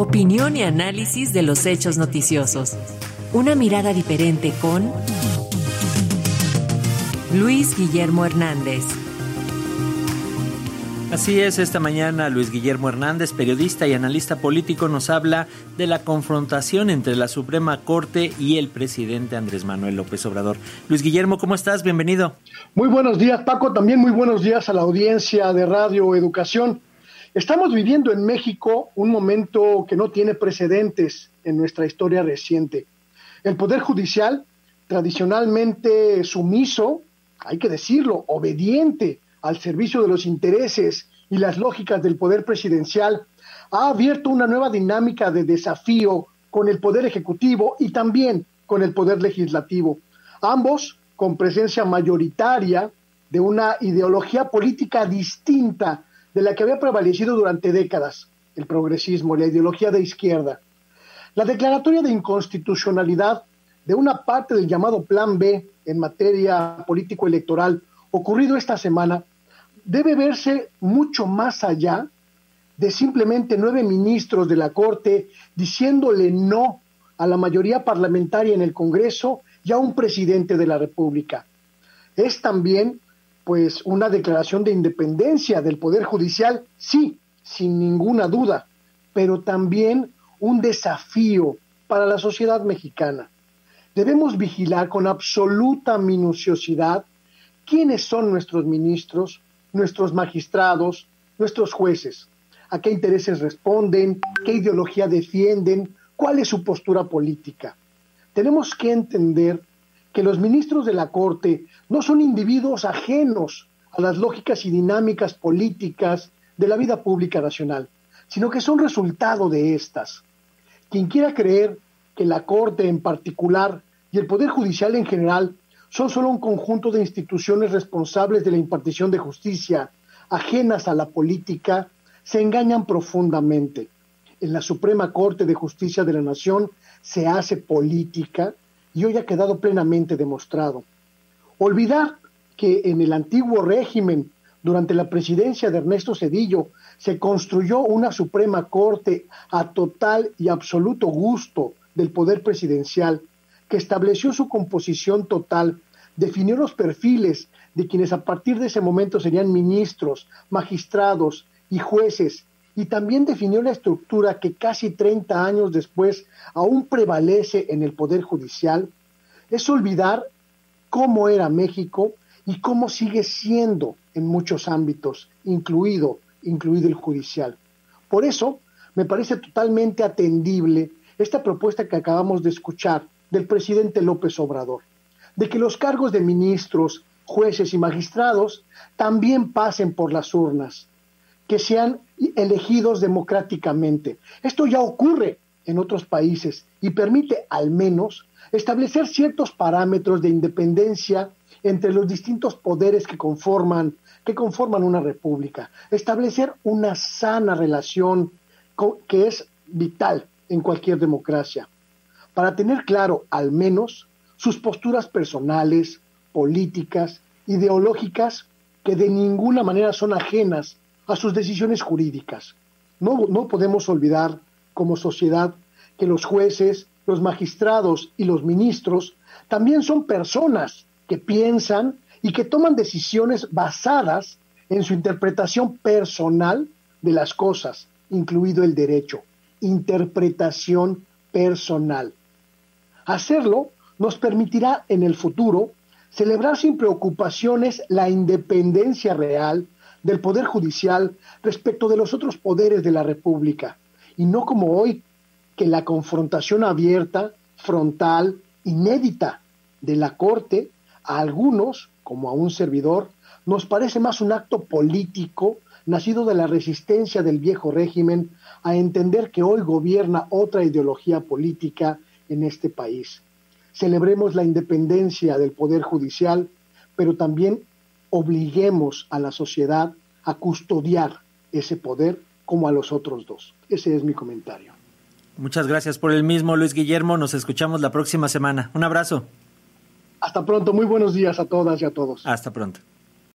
Opinión y análisis de los hechos noticiosos. Una mirada diferente con Luis Guillermo Hernández. Así es, esta mañana Luis Guillermo Hernández, periodista y analista político, nos habla de la confrontación entre la Suprema Corte y el presidente Andrés Manuel López Obrador. Luis Guillermo, ¿cómo estás? Bienvenido. Muy buenos días, Paco. También muy buenos días a la audiencia de Radio Educación. Estamos viviendo en México un momento que no tiene precedentes en nuestra historia reciente. El Poder Judicial, tradicionalmente sumiso, hay que decirlo, obediente al servicio de los intereses y las lógicas del poder presidencial, ha abierto una nueva dinámica de desafío con el poder ejecutivo y también con el poder legislativo, ambos con presencia mayoritaria de una ideología política distinta de la que había prevalecido durante décadas, el progresismo, la ideología de izquierda. La declaratoria de inconstitucionalidad de una parte del llamado Plan B en materia político-electoral ocurrido esta semana debe verse mucho más allá de simplemente nueve ministros de la Corte diciéndole no a la mayoría parlamentaria en el Congreso y a un presidente de la República. Es también, pues, una declaración de independencia del Poder Judicial, sí, sin ninguna duda, pero también un desafío para la sociedad mexicana. Debemos vigilar con absoluta minuciosidad quiénes son nuestros ministros, nuestros magistrados, nuestros jueces, a qué intereses responden, qué ideología defienden, cuál es su postura política. Tenemos que entender que los ministros de la Corte no son individuos ajenos a las lógicas y dinámicas políticas de la vida pública nacional, sino que son resultado de estas. Quien quiera creer que la Corte en particular y el Poder Judicial en general son solo un conjunto de instituciones responsables de la impartición de justicia, ajenas a la política, se engañan profundamente. En la Suprema Corte de Justicia de la Nación se hace política y hoy ha quedado plenamente demostrado. Olvidar que en el antiguo régimen, durante la presidencia de Ernesto Cedillo, se construyó una Suprema Corte a total y absoluto gusto del poder presidencial que estableció su composición total, definió los perfiles de quienes a partir de ese momento serían ministros, magistrados y jueces, y también definió la estructura que casi 30 años después aún prevalece en el Poder Judicial, es olvidar cómo era México y cómo sigue siendo en muchos ámbitos, incluido, incluido el judicial. Por eso, me parece totalmente atendible esta propuesta que acabamos de escuchar del presidente López Obrador, de que los cargos de ministros, jueces y magistrados también pasen por las urnas, que sean elegidos democráticamente. Esto ya ocurre en otros países y permite al menos establecer ciertos parámetros de independencia entre los distintos poderes que conforman que conforman una república, establecer una sana relación que es vital en cualquier democracia para tener claro al menos sus posturas personales, políticas, ideológicas, que de ninguna manera son ajenas a sus decisiones jurídicas. No, no podemos olvidar como sociedad que los jueces, los magistrados y los ministros también son personas que piensan y que toman decisiones basadas en su interpretación personal de las cosas, incluido el derecho. Interpretación personal. Hacerlo nos permitirá en el futuro celebrar sin preocupaciones la independencia real del Poder Judicial respecto de los otros poderes de la República, y no como hoy, que la confrontación abierta, frontal, inédita de la Corte, a algunos, como a un servidor, nos parece más un acto político nacido de la resistencia del viejo régimen a entender que hoy gobierna otra ideología política en este país. Celebremos la independencia del Poder Judicial, pero también obliguemos a la sociedad a custodiar ese poder como a los otros dos. Ese es mi comentario. Muchas gracias por el mismo, Luis Guillermo. Nos escuchamos la próxima semana. Un abrazo. Hasta pronto. Muy buenos días a todas y a todos. Hasta pronto.